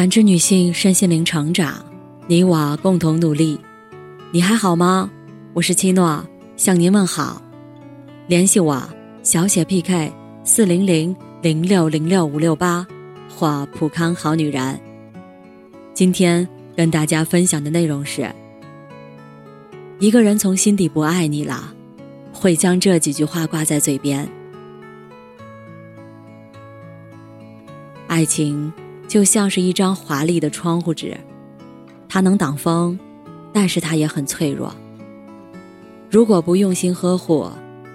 感知女性身心灵成长，你我共同努力。你还好吗？我是七诺，向您问好。联系我小写 PK 四零零零六零六五六八或普康好女人。今天跟大家分享的内容是：一个人从心底不爱你了，会将这几句话挂在嘴边。爱情。就像是一张华丽的窗户纸，它能挡风，但是它也很脆弱。如果不用心呵护，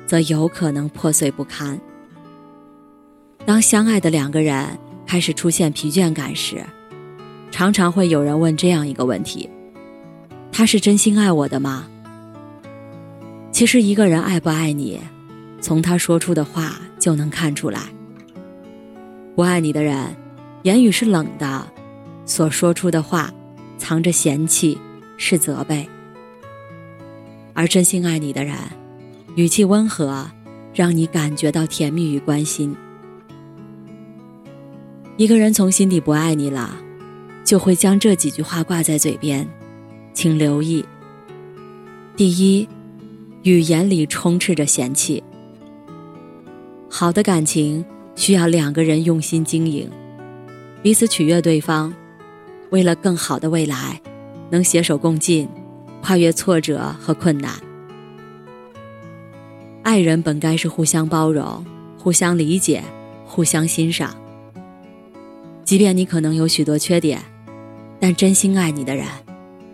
则有可能破碎不堪。当相爱的两个人开始出现疲倦感时，常常会有人问这样一个问题：他是真心爱我的吗？其实，一个人爱不爱你，从他说出的话就能看出来。不爱你的人。言语是冷的，所说出的话藏着嫌弃，是责备；而真心爱你的人，语气温和，让你感觉到甜蜜与关心。一个人从心底不爱你了，就会将这几句话挂在嘴边，请留意。第一，语言里充斥着嫌弃。好的感情需要两个人用心经营。彼此取悦对方，为了更好的未来，能携手共进，跨越挫折和困难。爱人本该是互相包容、互相理解、互相欣赏。即便你可能有许多缺点，但真心爱你的人，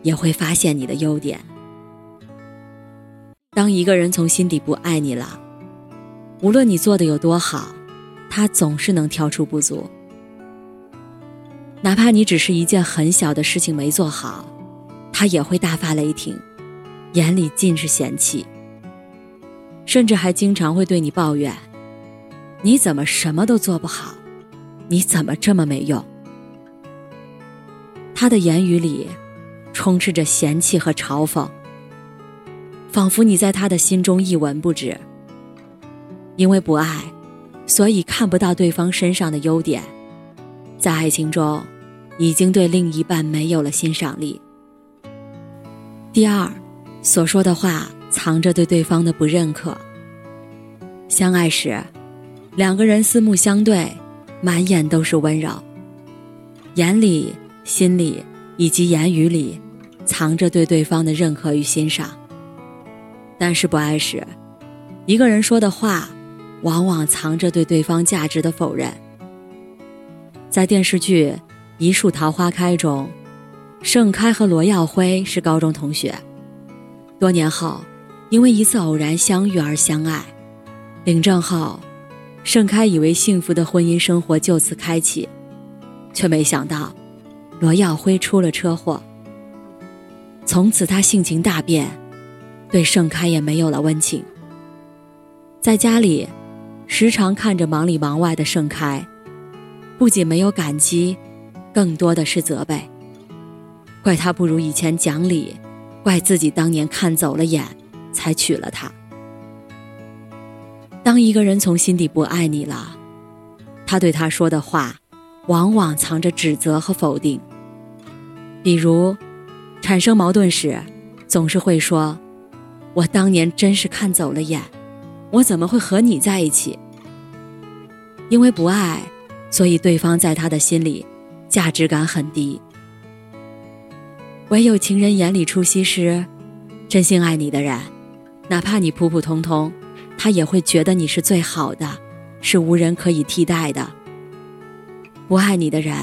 也会发现你的优点。当一个人从心底不爱你了，无论你做的有多好，他总是能挑出不足。哪怕你只是一件很小的事情没做好，他也会大发雷霆，眼里尽是嫌弃，甚至还经常会对你抱怨：“你怎么什么都做不好？你怎么这么没用？”他的言语里充斥着嫌弃和嘲讽，仿佛你在他的心中一文不值。因为不爱，所以看不到对方身上的优点。在爱情中，已经对另一半没有了欣赏力。第二，所说的话藏着对对方的不认可。相爱时，两个人四目相对，满眼都是温柔，眼里、心里以及言语里，藏着对对方的认可与欣赏。但是不爱时，一个人说的话，往往藏着对对方价值的否认。在电视剧《一树桃花开》中，盛开和罗耀辉是高中同学。多年后，因为一次偶然相遇而相爱。领证后，盛开以为幸福的婚姻生活就此开启，却没想到罗耀辉出了车祸。从此，他性情大变，对盛开也没有了温情。在家里，时常看着忙里忙外的盛开。不仅没有感激，更多的是责备。怪他不如以前讲理，怪自己当年看走了眼，才娶了她。当一个人从心底不爱你了，他对他说的话，往往藏着指责和否定。比如，产生矛盾时，总是会说：“我当年真是看走了眼，我怎么会和你在一起？”因为不爱。所以，对方在他的心里价值感很低。唯有情人眼里出西施，真心爱你的人，哪怕你普普通通，他也会觉得你是最好的，是无人可以替代的。不爱你的人，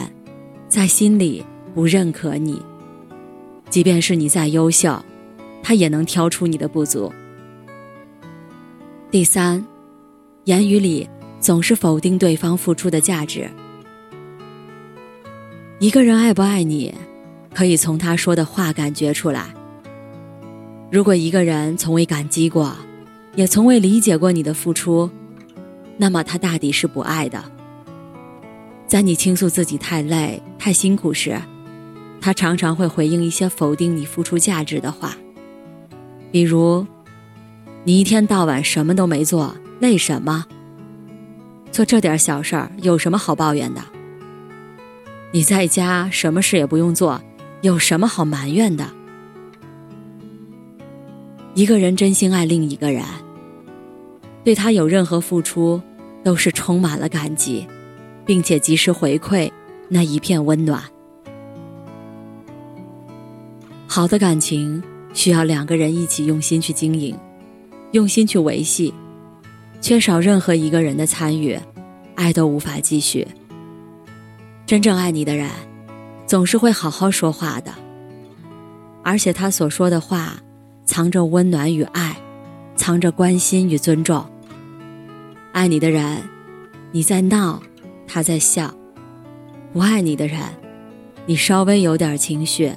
在心里不认可你，即便是你再优秀，他也能挑出你的不足。第三，言语里。总是否定对方付出的价值。一个人爱不爱你，可以从他说的话感觉出来。如果一个人从未感激过，也从未理解过你的付出，那么他大抵是不爱的。在你倾诉自己太累、太辛苦时，他常常会回应一些否定你付出价值的话，比如：“你一天到晚什么都没做，累什么？”做这点小事儿有什么好抱怨的？你在家什么事也不用做，有什么好埋怨的？一个人真心爱另一个人，对他有任何付出，都是充满了感激，并且及时回馈那一片温暖。好的感情需要两个人一起用心去经营，用心去维系，缺少任何一个人的参与，爱都无法继续。真正爱你的人，总是会好好说话的，而且他所说的话，藏着温暖与爱，藏着关心与尊重。爱你的人，你在闹，他在笑；不爱你的人，你稍微有点情绪。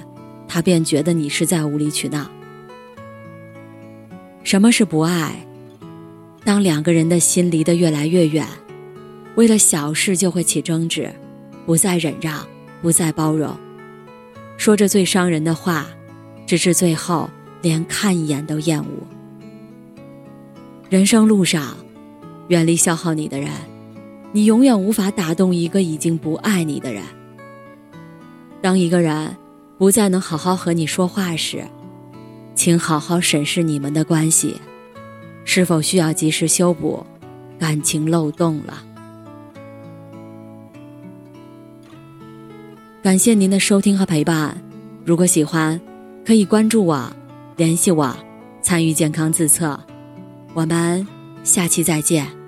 他便觉得你是在无理取闹。什么是不爱？当两个人的心离得越来越远，为了小事就会起争执，不再忍让，不再包容，说着最伤人的话，直至最后连看一眼都厌恶。人生路上，远离消耗你的人，你永远无法打动一个已经不爱你的人。当一个人。不再能好好和你说话时，请好好审视你们的关系，是否需要及时修补感情漏洞了。感谢您的收听和陪伴，如果喜欢，可以关注我，联系我，参与健康自测。我们下期再见。